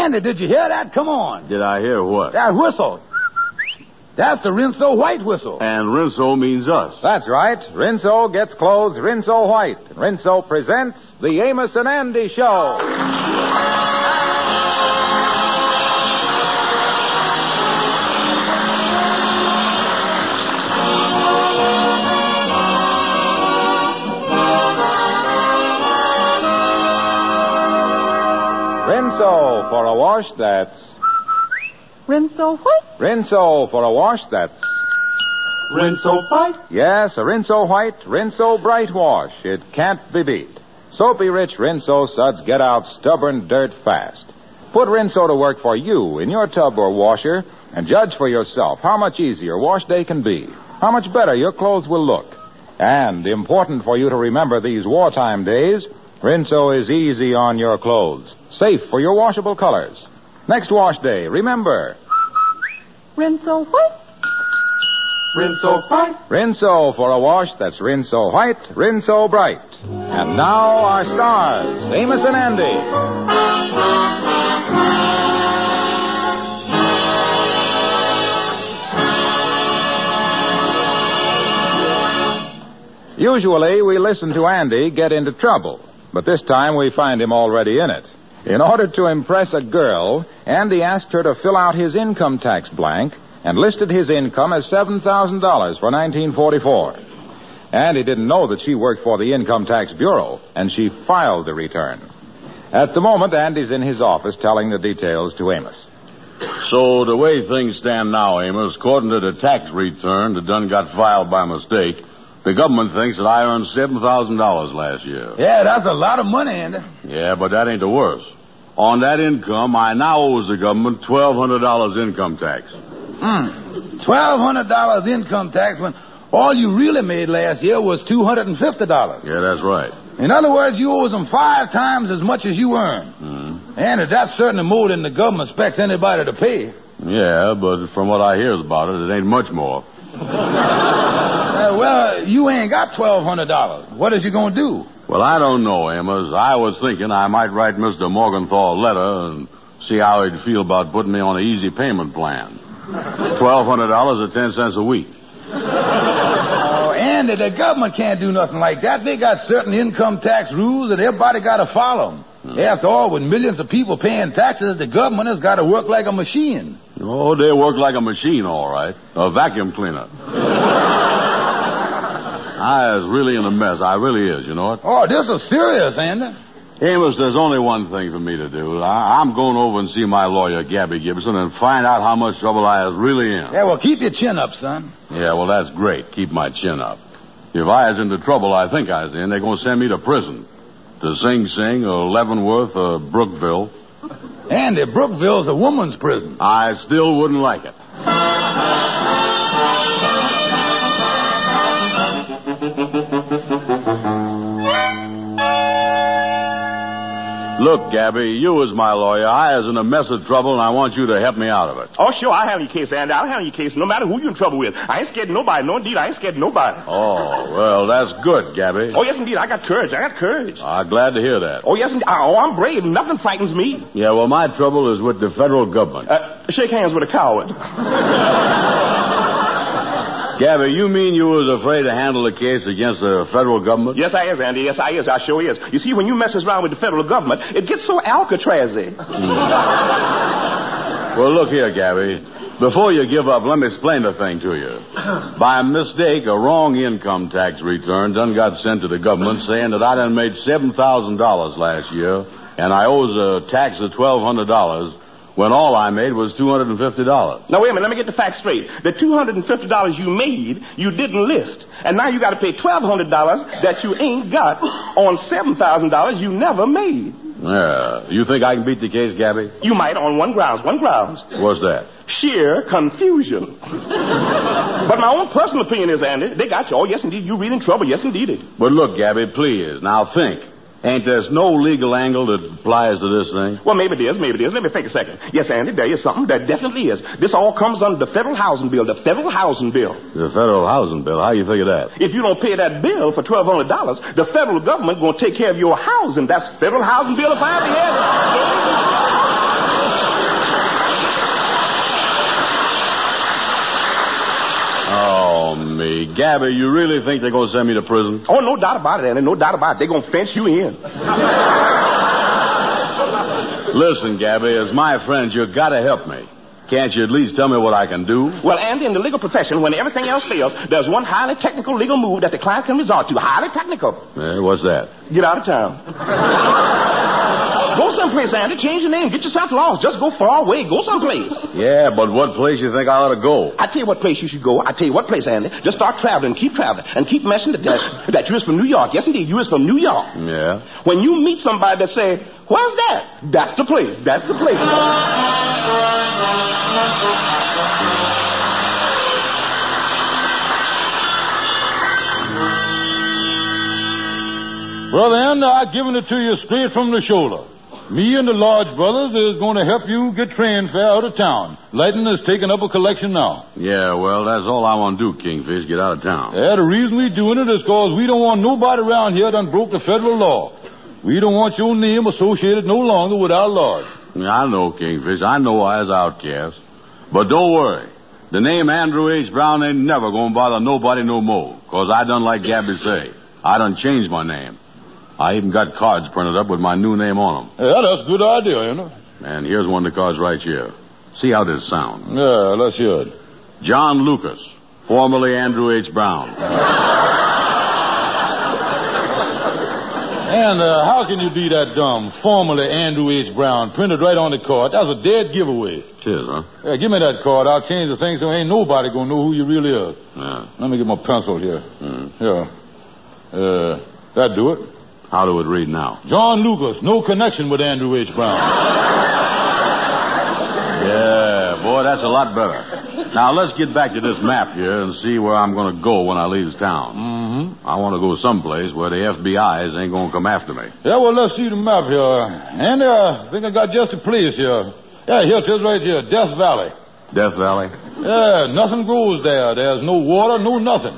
Andy, did you hear that? Come on. Did I hear what? That whistle. That's the Rinso White whistle. And Rinso means us. That's right. Rinso gets clothes Rinso White. Rinso presents the Amos and Andy Show. For a wash that's. Rinso what? Rinso for a wash that's. Rinso White? Yes, a Rinso White, Rinso Bright wash. It can't be beat. Soapy rich Rinso suds get out stubborn dirt fast. Put Rinso to work for you in your tub or washer and judge for yourself how much easier wash day can be, how much better your clothes will look. And important for you to remember these wartime days, Rinso is easy on your clothes, safe for your washable colors. Next wash day, remember, Rinso what? Rinso White? Rinso for a wash that's Rinso White, Rinso Bright. And now our stars, Amos and Andy. Usually we listen to Andy get into trouble, but this time we find him already in it. In order to impress a girl, Andy asked her to fill out his income tax blank and listed his income as $7,000 for 1944. Andy didn't know that she worked for the Income Tax Bureau, and she filed the return. At the moment, Andy's in his office telling the details to Amos. So the way things stand now, Amos, according to the tax return that done got filed by mistake, the government thinks that I earned seven thousand dollars last year. Yeah, that's a lot of money, Andy. Yeah, but that ain't the worst. On that income, I now owes the government twelve hundred dollars income tax. Mm. Twelve hundred dollars income tax when all you really made last year was two hundred and fifty dollars. Yeah, that's right. In other words, you owe them five times as much as you earn. Mm. And that's certainly more than the government expects anybody to pay. Yeah, but from what I hears about it, it ain't much more. Uh, well, you ain't got twelve hundred dollars. What is you gonna do? Well, I don't know, Amos. I was thinking I might write Mr. Morgenthau a letter and see how he'd feel about putting me on an easy payment plan. Twelve hundred dollars at ten cents a week. Oh, Andy, the government can't do nothing like that. They got certain income tax rules that everybody got to follow 'em. Hmm. After all, with millions of people paying taxes, the government has got to work like a machine. Oh, they work like a machine, all right. A vacuum cleaner. I is really in a mess. I really is, you know it? Oh, this is serious, Andy. Amos, there's only one thing for me to do. I- I'm going over and see my lawyer, Gabby Gibson, and find out how much trouble I is really in. Yeah, well, keep your chin up, son. Yeah, well, that's great. Keep my chin up. If I is in the trouble I think I is in, they're going to send me to prison. To Sing Sing or Leavenworth or Brookville. Andy, Brookville's a woman's prison. I still wouldn't like it. Look, Gabby, you as my lawyer, I is in a mess of trouble, and I want you to help me out of it. Oh, sure, I'll handle your case, Andy. I'll handle your case no matter who you're in trouble with. I ain't scared of nobody. No, indeed, I ain't scared of nobody. Oh, well, that's good, Gabby. Oh, yes, indeed, I got courage. I got courage. I'm glad to hear that. Oh, yes, indeed. Oh, I'm brave. Nothing frightens me. Yeah, well, my trouble is with the federal government. Uh, shake hands with a coward. Gabby, you mean you was afraid to handle the case against the federal government? Yes, I is, Andy. Yes, I is. I sure is. You see, when you messes around with the federal government, it gets so Alcatraz-y. Hmm. Well, look here, Gabby. Before you give up, let me explain the thing to you. Uh-huh. By mistake, a wrong income tax return done got sent to the government saying that I done made $7,000 last year, and I owes a tax of $1,200 when all I made was $250. Now, wait a minute. Let me get the facts straight. The $250 you made, you didn't list. And now you got to pay $1,200 that you ain't got on $7,000 you never made. Yeah. You think I can beat the case, Gabby? You might on one grounds. One grounds. What's that? Sheer confusion. but my own personal opinion is, Andy, they got you. Oh, yes, indeed. You read in trouble. Yes, indeed. But look, Gabby, please. Now think. Ain't there's no legal angle that applies to this thing? Well, maybe it is, maybe it is. Let me think a second. Yes, Andy, there is something. There definitely is. This all comes under the federal housing bill, the federal housing bill. The federal housing bill. How you figure that? If you don't pay that bill for twelve hundred dollars, the federal government gonna take care of your housing. That's federal housing bill if I ever had it. me. Gabby, you really think they're going to send me to prison? Oh, no doubt about it, Andy. No doubt about it. They're going to fence you in. Listen, Gabby, as my friend, you got to help me. Can't you at least tell me what I can do? Well, Andy, in the legal profession, when everything else fails, there's one highly technical legal move that the client can resort to. Highly technical. Eh, what's that? Get out of town. Go someplace, Andy. Change your name. Get yourself lost. Just go far away. Go someplace. Yeah, but what place you think I ought to go? I tell you what place you should go. I tell you what place, Andy. Just start traveling. Keep traveling. And keep mentioning the that, that you is from New York. Yes, indeed. You is from New York. Yeah. When you meet somebody that say, where's that? That's the place. That's the place. Brother Andy, I've given it to you straight from the shoulder. Me and the Lodge brothers is going to help you get train fare out of town. Lightning is taking up a collection now. Yeah, well, that's all I want to do, Kingfish. Get out of town. Yeah, the reason we're doing it is because we don't want nobody around here done broke the federal law. We don't want your name associated no longer with our Lodge. I know, Kingfish. I know I was outcast. But don't worry. The name Andrew H. Brown ain't never going to bother nobody no more. Because I done like Gabby say. I done changed my name. I even got cards printed up with my new name on them. Yeah, that's a good idea, you know. And here's one of the cards right here. See how this sounds. Yeah, let's hear it. John Lucas, formerly Andrew H. Brown. And uh, how can you be that dumb? Formerly Andrew H. Brown, printed right on the card. That's a dead giveaway. Tis, huh? Yeah, give me that card. I'll change the thing so ain't nobody gonna know who you really are. Yeah. Let me get my pencil here. Hmm. Yeah. Uh, that do it. How do it read now? John Lucas, no connection with Andrew H. Brown. Yeah, boy, that's a lot better. Now, let's get back to this map here and see where I'm going to go when I leave town. Mm-hmm. I want to go someplace where the FBI's ain't going to come after me. Yeah, well, let's see the map here. And uh, I think I got just a place here. Yeah, here it is right here, Death Valley. Death Valley? Yeah, nothing grows there. There's no water, no nothing.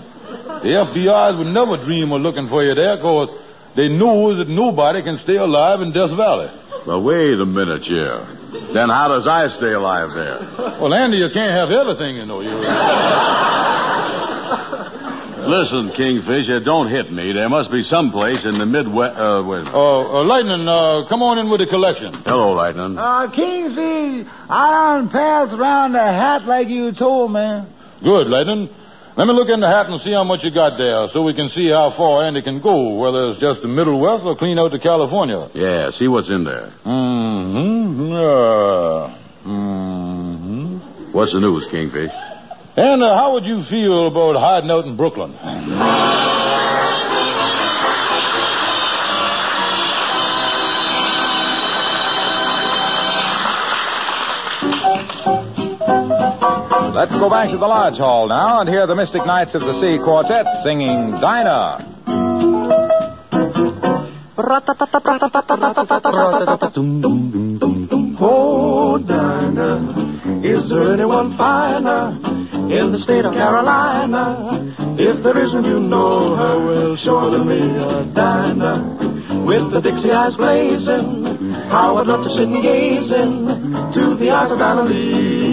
The FBI's would never dream of looking for you there because they know that nobody can stay alive in Death Valley. Well, wait a minute here. Then how does I stay alive there? Well, Andy, you can't have everything, you know. You... Listen, Kingfisher, don't hit me. There must be some place in the Midwest. Uh, wait. Uh, uh, Lightning, uh, come on in with the collection. Hello, Lightning. Uh, Kingfish, I don't pass around the hat like you told me. Good, Lightning. Let me look in the hat and see how much you got there so we can see how far Andy can go, whether it's just the Middle West or clean out to California. Yeah, see what's in there. Mm-hmm. Yeah. Mm-hmm. What's the news, Kingfish? And uh, how would you feel about hiding out in Brooklyn? Let's go back to the Lodge Hall now and hear the Mystic Knights of the Sea Quartet singing Dinah. Oh, Dinah, is there anyone finer in the state of Carolina? If there isn't, you know her well, surely uh, Dinah. With the Dixie eyes blazing, how I'd love to sit and gaze into the eyes of Dinah Lee.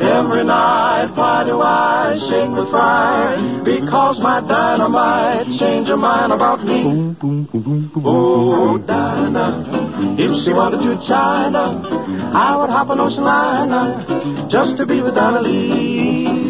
Every night, why do I shake with fright? Because my dynamite changed her mind about me. Oh, Dinah, if she wanted to China, I would hop an ocean liner just to be with Dinah Lee.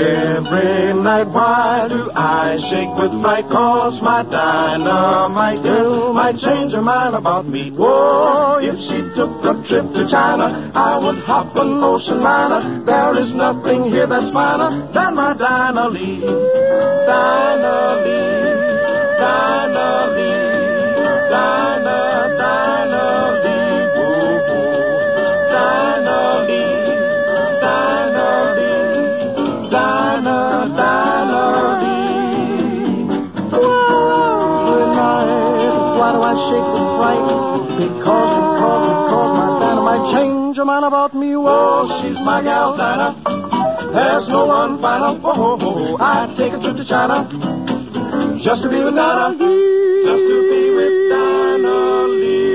Every night, why do I shake with fright? Cause my dynamite girl might change her mind about me. Oh, if she took a trip to China, I would hop an ocean liner. There is nothing here that's finer than my Dinah Lee. Because, because, because my dynamite change your mind about me. Whoa, she's my gal, Dinah. There's no one finer. Whoa. I'd take a trip to China just to be with Dinah. Just to be with Dinah Lee.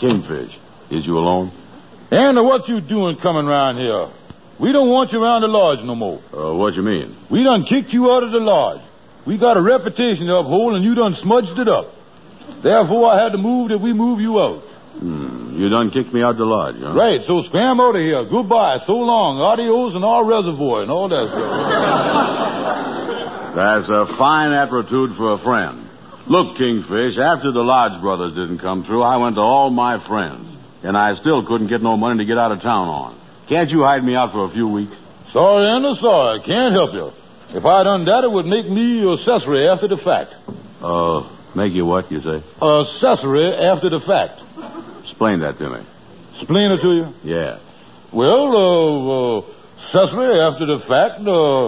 Kingfish, is you alone? Andy, what you doing coming round here? We don't want you around the lodge no more. Uh, what you mean? We done kicked you out of the lodge. We got a reputation to uphold, and you done smudged it up. Therefore, I had to move that we move you out. Hmm, you done kicked me out of the lodge, huh? Right, so scram out of here. Goodbye, so long, adios, and all reservoir, and all that stuff. That's a fine aptitude for a friend. Look, Kingfish, after the Lodge brothers didn't come through, I went to all my friends, and I still couldn't get no money to get out of town on. Can't you hide me out for a few weeks? Sorry, Andy, sorry. Can't help you. If I'd done that, it would make me your accessory after the fact. Uh, make you what, you say? Accessory after the fact. Explain that to me. Explain it to you? Yeah. Well, uh, uh, accessory after the fact, uh,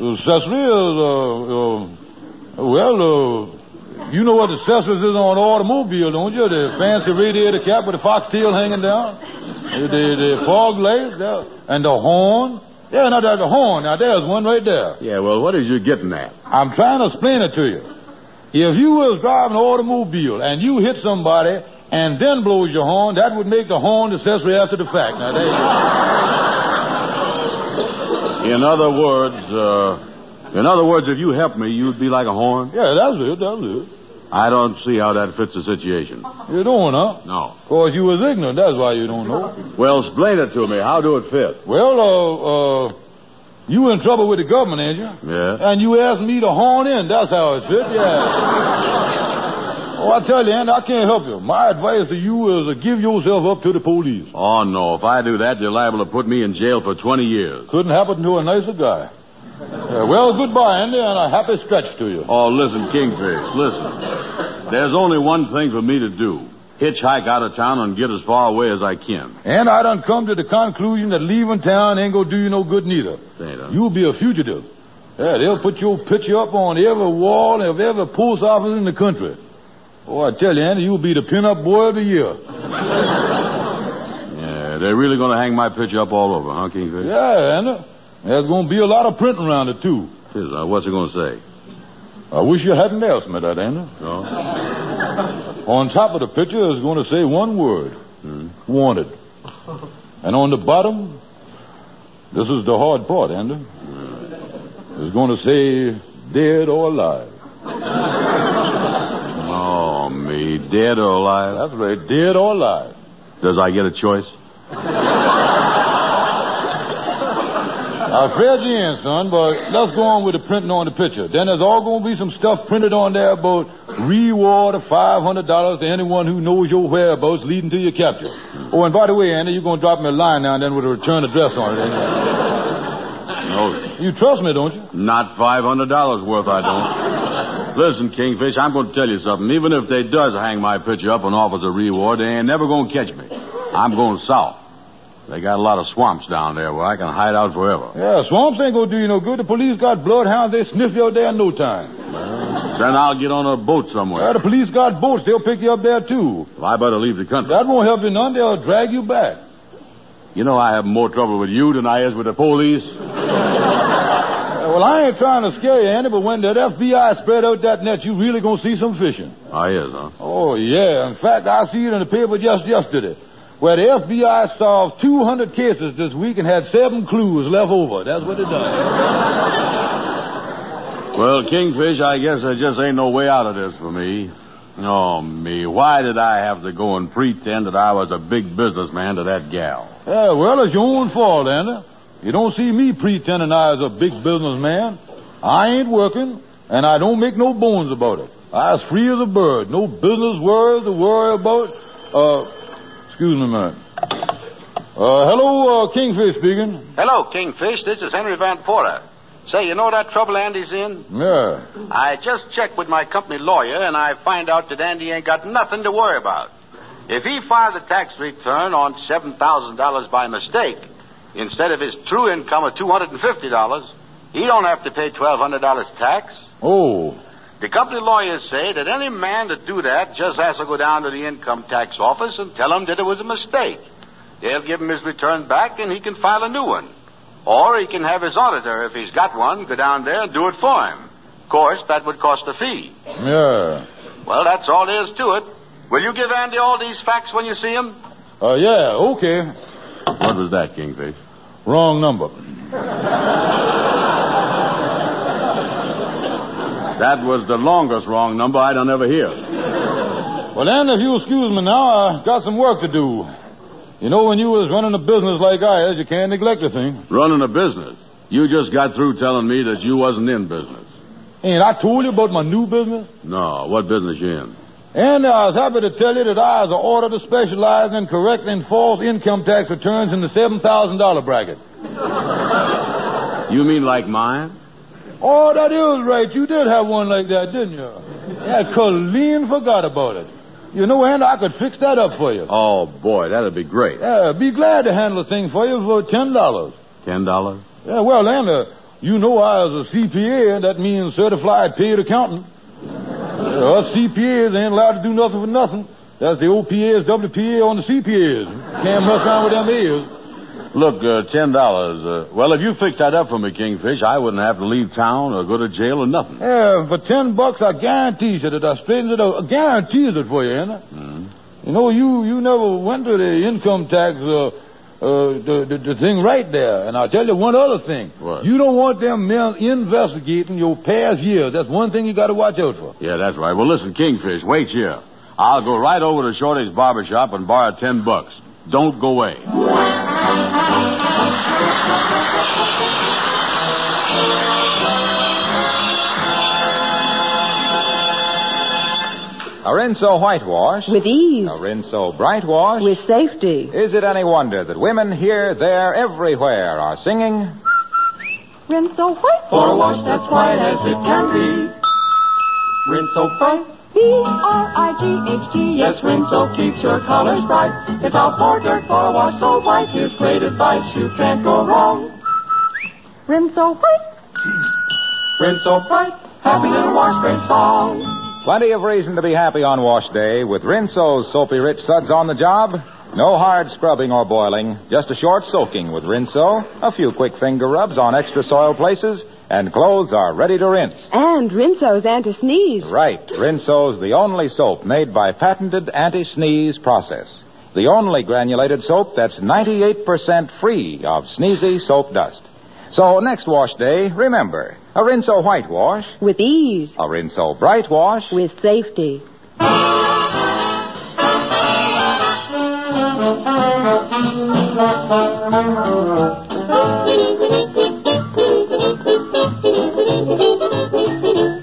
accessory is, uh, uh, well, uh, you know what the accessories is on an automobile, don't you? The fancy radiator cap with the foxtail hanging down, the, the, the fog lights, and the horn. Yeah, now there's the horn. Now there's one right there. Yeah, well, what is you getting at? I'm trying to explain it to you. If you was driving an automobile and you hit somebody and then blows your horn, that would make the horn accessory after the fact. Now there you go. In other words, uh, in other words, if you helped me, you'd be like a horn? Yeah, that's it. That's it. I don't see how that fits the situation. You don't, huh? No. Of course, you was ignorant. That's why you don't know. Well, explain it to me. How do it fit? Well, uh, uh, you in trouble with the government, ain't you? Yeah. And you asked me to horn in. That's how it fit, yeah. oh, I tell you, Andy, I can't help you. My advice to you is to give yourself up to the police. Oh, no. If I do that, they're liable to put me in jail for 20 years. Couldn't happen to a nicer guy. Yeah, well, goodbye, Andy, and a happy stretch to you. Oh, listen, Kingfish, listen. There's only one thing for me to do. Hitchhike out of town and get as far away as I can. And I done come to the conclusion that leaving town ain't gonna do you no good neither. You'll be a fugitive. Yeah, they'll put your picture up on every wall of every post office in the country. Oh, I tell you, Andy, you'll be the pin-up boy of the year. Yeah, they're really going to hang my picture up all over, huh, Kingfish? Yeah, Andy. There's gonna be a lot of printing around it, too. Uh, what's it going to say? I wish you hadn't asked me that, Andy. No? On top of the picture is going to say one word. Hmm. Wanted. And on the bottom, this is the hard part, Andy. It's going to say dead or alive. Oh, me, dead or alive? That's right, dead or alive. Does I get a choice? I fed you in, son, but let's go on with the printing on the picture. Then there's all going to be some stuff printed on there about reward of $500 to anyone who knows your whereabouts leading to your capture. Oh, and by the way, Andy, you're going to drop me a line now and then with a return address on it. No. You trust me, don't you? Not $500 worth, I don't. Listen, Kingfish, I'm going to tell you something. Even if they does hang my picture up and offers a reward, they ain't never going to catch me. I'm going south. They got a lot of swamps down there where I can hide out forever. Yeah, swamps ain't gonna do you no good. The police got bloodhounds. They sniff you out there in no time. Then I'll get on a boat somewhere. Yeah, the police got boats. They'll pick you up there, too. I better leave the country. That won't help you none. They'll drag you back. You know I have more trouble with you than I is with the police. Well, I ain't trying to scare you, Andy, but when that FBI spread out that net, you really gonna see some fishing. I is, huh? Oh, yeah. In fact, I see it in the paper just yesterday, where the FBI solved 200 cases this week and had seven clues left over. That's what it done. Well, Kingfish, I guess there just ain't no way out of this for me. Oh, me. Why did I have to go and pretend that I was a big businessman to that gal? Yeah, well, it's your own fault, Andy. You don't see me pretending I was a big businessman. I ain't working, and I don't make no bones about it. I was free as a bird. No business worries to worry about. Uh, excuse me a minute. Uh, hello, uh, Kingfish speaking. Hello, Kingfish. This is Henry Van Porter. Say, you know that trouble Andy's in? Yeah. I just checked with my company lawyer, and I find out that Andy ain't got nothing to worry about. If he files a tax return on $7,000 by mistake, instead of his true income of $250, he don't have to pay $1,200 tax. Oh. The company lawyers say that any man that do that just has to go down to the income tax office and tell them that it was a mistake. They'll give him his return back, and he can file a new one. Or he can have his auditor, if he's got one, go down there and do it for him. Of course, that would cost a fee. Yeah. Well, that's all there is to it. Will you give Andy all these facts when you see him? Uh, yeah, okay. What was that, Kingfish? Wrong number. That was the longest wrong number I'd ever hear. Well, then, if you'll excuse me now, I got some work to do. You know, when you was running a business like I is, you can't neglect a thing. Running a business. You just got through telling me that you wasn't in business. Ain't I told you about my new business? No, what business you in? And I was happy to tell you that I was ordered to specialize in correcting false income tax returns in the $7,000 bracket. You mean like mine? Oh, that is right. You did have one like that, didn't you? Yeah, Colleen forgot about it. You know, and I could fix that up for you. Oh, boy, that'd be great. Yeah, be glad to handle the thing for you for $10. Ten dollars? Yeah, well, uh, you know I was a CPA, and that means certified paid accountant. Uh, us CPAs ain't allowed to do nothing for nothing. That's the OPAs, WPA on the CPAs. Can't mess around with them ears. Look, uh, ten dollars. Uh, well, if you fix that up for me, Kingfish, I wouldn't have to leave town or go to jail or nothing. Yeah, for ten bucks, I guarantee you that I straightened it out. I guarantee it for you, ain't I? Hmm. You know, you you never went to the income tax uh, uh, the, the the thing right there. And I'll tell you one other thing. What? You don't want them men investigating your past years. That's one thing you got to watch out for. Yeah, that's right. Well, listen, Kingfish, wait here. I'll go right over to Shorty's barber shop and borrow ten bucks. Don't go away. A Rinso whitewash, With ease. a Rinso bright wash. With safety. Is it any wonder that women here, there, everywhere are singing? Rinso white. For a wash that's white as it can be. Rinso bright. B-R-I-G-H-T. Yes, Rinso keeps your colors bright. It's all for dirt for a wash so white. Here's great advice. You can't go wrong. Rinso white. Rinso bright. Happy little wash great song. Plenty of reason to be happy on wash day with Rinso's soapy rich suds on the job. No hard scrubbing or boiling, just a short soaking with Rinso, a few quick finger rubs on extra soil places, and clothes are ready to rinse. And Rinso's anti sneeze. Right. Rinso's the only soap made by patented anti sneeze process. The only granulated soap that's 98% free of sneezy soap dust. So next wash day, remember a Rinso white wash. With ease. A Rinso bright wash. With safety. Thank you.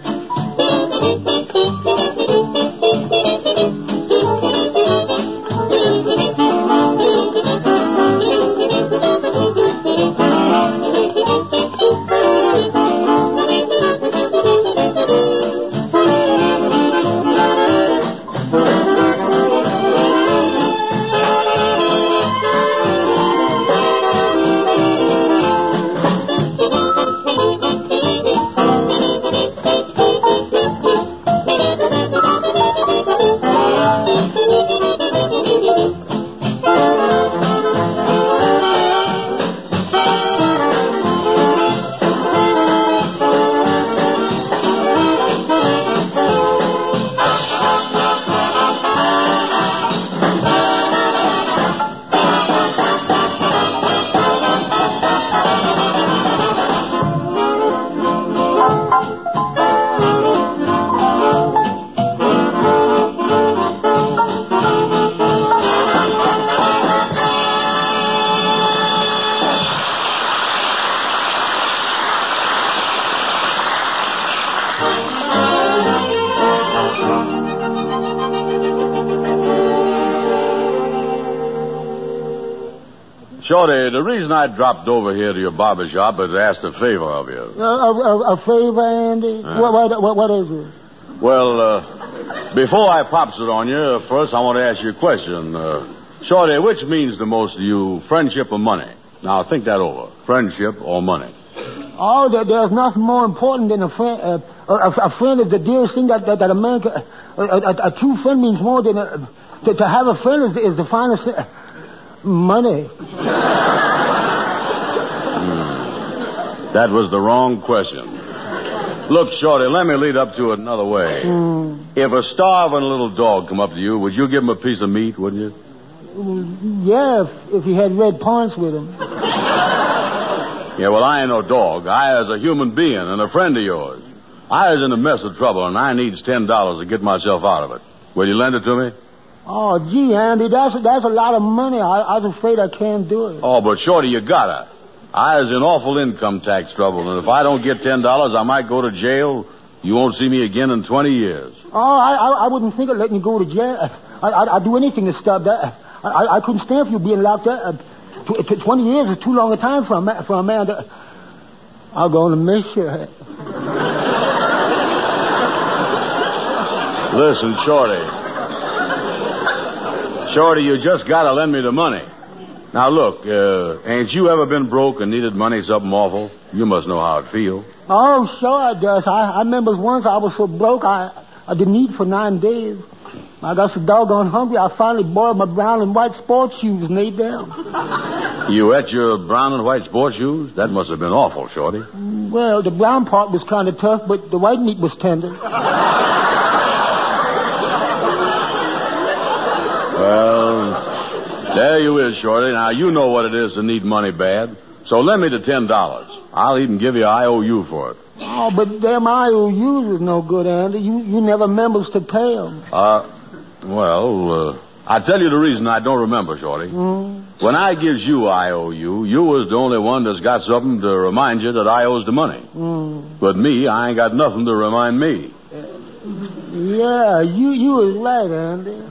Shorty, the reason I dropped over here to your barber shop is to ask a favor of you. A, a, a favor, Andy? What, what, what, what is it? Well, uh, before I pops it on you, first I want to ask you a question. Uh, Shorty, which means the most to you, friendship or money? Now, think that over. Friendship or money? Oh, there, there's nothing more important than a friend. Uh, a, a friend is the dearest thing that, that, that a man can. A, a, a true friend means more than a, to, to have a friend is, is the finest. Money. That was the wrong question. Look, Shorty, let me lead up to it another way. Hmm. If a starving little dog come up to you, would you give him a piece of meat, wouldn't you? Mm, yeah, if, if he had red points with him. Yeah, well, I ain't no dog. I is a human being and a friend of yours. I is in a mess of trouble, and I needs ten dollars to get myself out of it. Will you lend it to me? Oh, gee, Andy, that's that's a lot of money. I, I was afraid I can't do it. Oh, but Shorty, you gotta. I is in awful income tax trouble, and if I don't get ten dollars, I might go to jail. You won't see me again in twenty years. Oh, I, I, I wouldn't think of letting you go to jail. I, I, I'd do anything to stop that. I, I, couldn't stand for you being locked up. Tw- tw- Twenty years is too long a time for a, ma- for a man to... I'm going to miss you. Listen, Shorty. Shorty, you just gotta lend me the money. Now look, uh, ain't you ever been broke and needed money something awful? You must know how it feels. Oh, sure it does. I, I remember once I was so broke I, I didn't eat for nine days. I got so doggone hungry I finally boiled my brown and white sports shoes and ate them. You ate your brown and white sports shoes? That must have been awful, Shorty. Well, the brown part was kind of tough, but the white meat was tender. There you is, Shorty. Now, you know what it is to need money bad. So lend me the ten dollars. I'll even give you IOU for it. Oh, but them IOUs is no good, Andy. You you never members to pay them. Uh, well, uh, I tell you the reason I don't remember, Shorty. Mm. When I gives you IOU, you was the only one that's got something to remind you that I owes the money. Mm. But me, I ain't got nothing to remind me. Yeah, you you is right, Andy.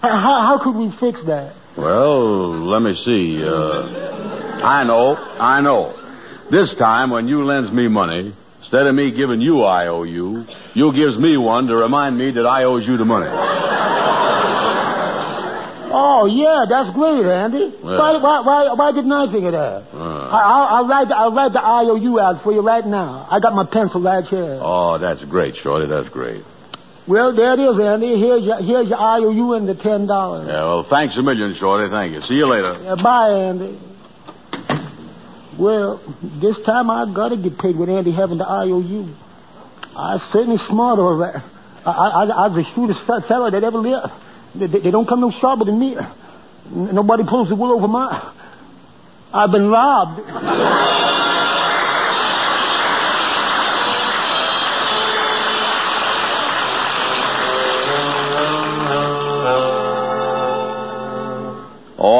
How, how could we fix that? Well, let me see. Uh, I know, I know. This time, when you lends me money, instead of me giving you IOU, you gives me one to remind me that I owes you the money. Oh yeah, that's great, Andy. Yeah. Why, why why why didn't I think of that? Uh. I, I'll, I'll write the, I'll write the IOU out for you right now. I got my pencil right here. Oh, that's great, Shorty. That's great. Well, there it is, Andy. Here's your here's your IOU and the ten dollars. Yeah, well, thanks a million, Shorty. Thank you. See you later. Yeah, bye, Andy. Well, this time I gotta get paid with Andy having the IOU. I certainly smart all right. I, I, I was the shrewdest fe- fellow that ever lived. They, they, they don't come no sharper than me. N- Nobody pulls the wool over my. I've been robbed.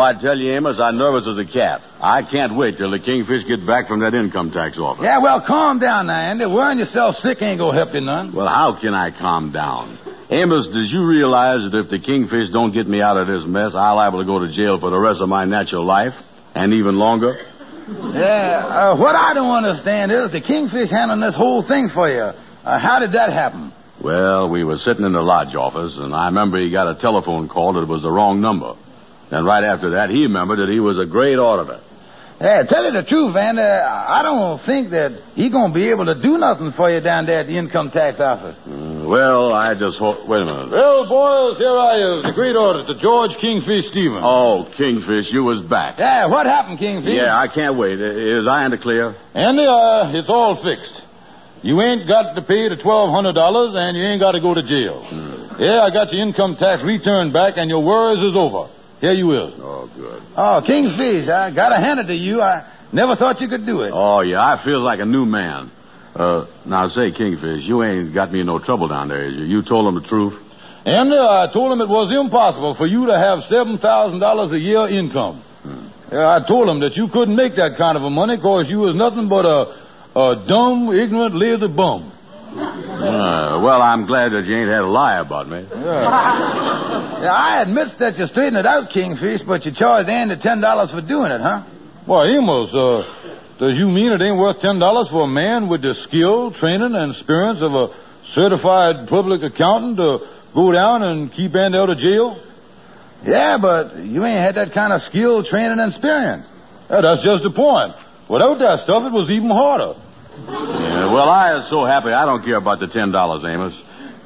I tell you, Amos, I'm nervous as a cat. I can't wait till the kingfish get back from that income tax office. Yeah, well, calm down now, Andy. Worrying yourself sick ain't gonna help you none. Well, how can I calm down? Amos, did you realize that if the kingfish don't get me out of this mess, I'll liable to go to jail for the rest of my natural life, and even longer? Yeah, uh, what I don't understand is the kingfish handling this whole thing for you. Uh, how did that happen? Well, we were sitting in the lodge office, and I remember he got a telephone call that was the wrong number. And right after that, he remembered that he was a great auditor. Yeah, tell you the truth, Andy, I don't think that he gonna be able to do nothing for you down there at the income tax office. Mm, well, I just hope. Wait a minute. Well, boys, here I is, the great auditor, George Kingfish Stevens. Oh, Kingfish, you was back. Yeah, what happened, Kingfish? Yeah, I can't wait. Is I in the clear? Andy, uh, it's all fixed. You ain't got to pay the twelve hundred dollars, and you ain't got to go to jail. Yeah, I got your income tax return back, and your worries is over. Here you is. Oh, good. Oh, Kingfish, I gotta hand it to you. I never thought you could do it. Oh, yeah, I feel like a new man. Uh, now say, Kingfish, you ain't got me in no trouble down there, is you? You told him the truth? Andy, uh, I told him it was impossible for you to have seven thousand dollars a year income. Yeah, I told him that you couldn't make that kind of a money because you was nothing but a, a dumb, ignorant, lazy bum. Uh, well, I'm glad that you ain't had a lie about me. Yeah, I admit that you straightened it out, Kingfish, but you charged Andy ten dollars for doing it, huh? Well, Amos, uh, does you mean it ain't worth ten dollars for a man with the skill, training, and experience of a certified public accountant to go down and keep Andy out of jail? Yeah, but you ain't had that kind of skill, training, and experience. Yeah, that's just the point. Without that stuff, it was even harder. Yeah, well, I is so happy I don't care about the ten dollars, Amos.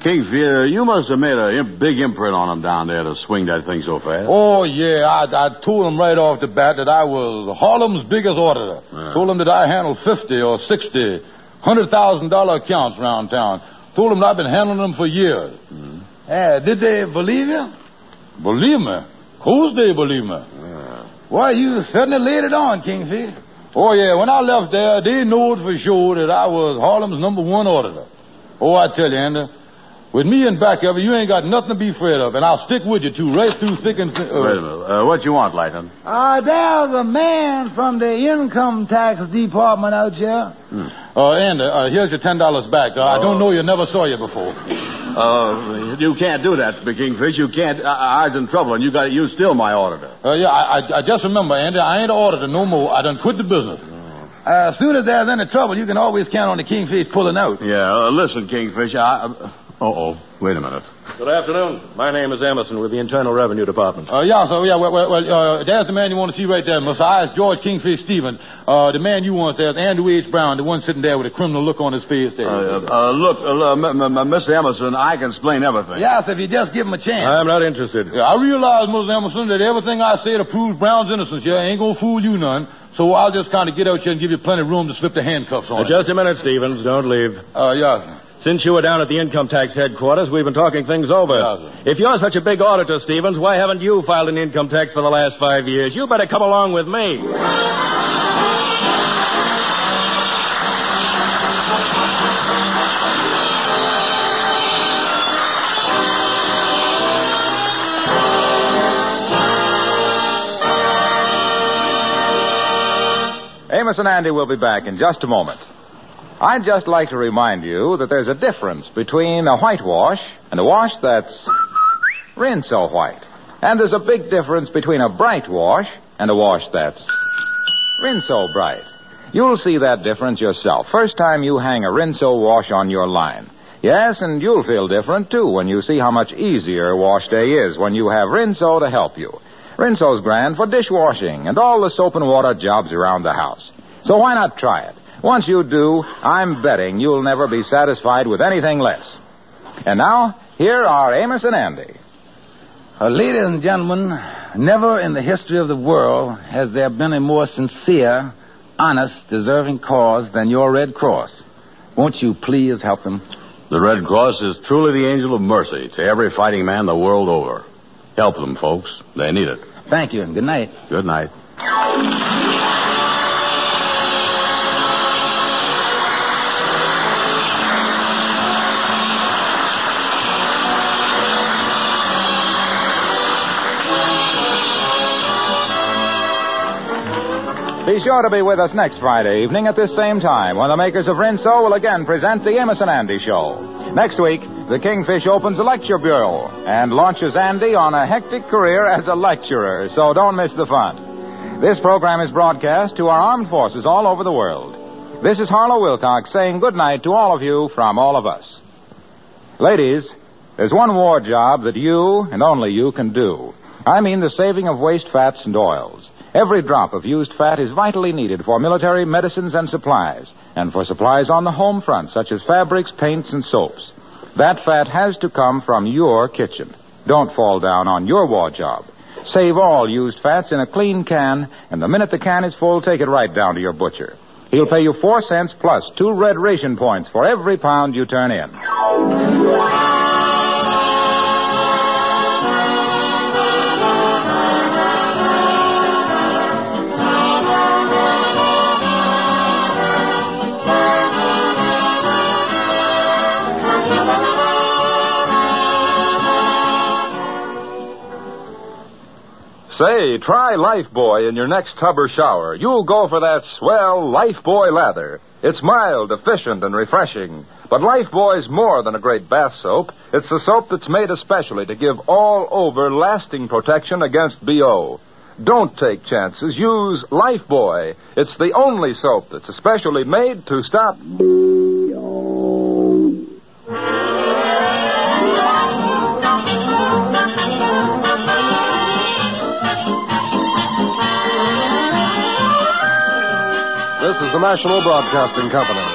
Kingfish, you must have made a imp- big imprint on him down there to swing that thing so fast. Oh, yeah, I, I told him right off the bat that I was Harlem's biggest auditor. Yeah. Told him that I handled 50 or 60, $100,000 accounts around town. Told him that I've been handling them for years. Yeah, did they believe you? Believe me. Who's they believe me. Why you certainly laid it on, Kingfish. Oh, yeah, when I left there, they knew for sure that I was Harlem's number one auditor. Oh, I tell you, Andy, with me in back of you, you ain't got nothing to be afraid of, and I'll stick with you, too, right through thick and thin. Wait a minute. Uh, what you want, Lightning? Uh, there's a man from the income tax department out here. Uh, Andy, uh, here's your $10 back. Uh, I don't know you, never saw you before. Uh, you can't do that, Kingfish. You can't. I, I was in trouble, and you got you still my auditor. Uh, yeah, I, I, I just remember, Andy, I ain't an auditor no more. I done quit the business. Uh, as soon as there's any trouble, you can always count on the Kingfish pulling out. Yeah. Uh, listen, Kingfish. I. Uh oh. Wait a minute. Good afternoon. My name is Emerson with the Internal Revenue Department. Uh, yeah, so, yeah, well, well, well uh, there's the man you want to see right there, Mister. I is George Kingfish Stephen. Uh, the man you want there is Andrew H. Brown, the one sitting there with a criminal look on his face there. Uh, uh, look, uh, m- m- m- Mr. Emerson, I can explain everything. Yes, if you just give him a chance. I'm not interested. Yeah, I realize, Mr. Emerson, that everything I say to prove Brown's innocence here ain't gonna fool you none. So I'll just kind of get out here and give you plenty of room to slip the handcuffs on. Uh, just a minute, Stevens. Don't leave. Uh, yeah. Since you were down at the income tax headquarters, we've been talking things over. If you're such a big auditor, Stevens, why haven't you filed an income tax for the last five years? You better come along with me. Amos and Andy will be back in just a moment. I'd just like to remind you that there's a difference between a whitewash and a wash that's rinso white. And there's a big difference between a bright wash and a wash that's rinso bright. You'll see that difference yourself first time you hang a rinso wash on your line. Yes, and you'll feel different too when you see how much easier wash day is when you have Rinso to help you. Rinso's grand for dishwashing and all the soap and water jobs around the house. So why not try it? Once you do, I'm betting you'll never be satisfied with anything less. And now, here are Amos and Andy. Uh, ladies and gentlemen, never in the history of the world has there been a more sincere, honest, deserving cause than your Red Cross. Won't you please help them? The Red Cross is truly the angel of mercy to every fighting man the world over. Help them, folks. They need it. Thank you, and good night. Good night. Be sure to be with us next Friday evening at this same time when the makers of Rinso will again present the Amos and Andy Show. Next week, the Kingfish opens a lecture bureau and launches Andy on a hectic career as a lecturer, so don't miss the fun. This program is broadcast to our armed forces all over the world. This is Harlow Wilcox saying good night to all of you from all of us. Ladies, there's one war job that you and only you can do. I mean the saving of waste fats and oils. Every drop of used fat is vitally needed for military medicines and supplies, and for supplies on the home front, such as fabrics, paints, and soaps. That fat has to come from your kitchen. Don't fall down on your war job. Save all used fats in a clean can, and the minute the can is full, take it right down to your butcher. He'll pay you four cents plus two red ration points for every pound you turn in. Say, try Lifebuoy in your next tub or shower. You'll go for that swell Lifebuoy lather. It's mild, efficient, and refreshing. But Lifebuoy's more than a great bath soap. It's the soap that's made especially to give all over lasting protection against BO. Don't take chances. Use Lifebuoy. It's the only soap that's especially made to stop. This the National Broadcasting Company.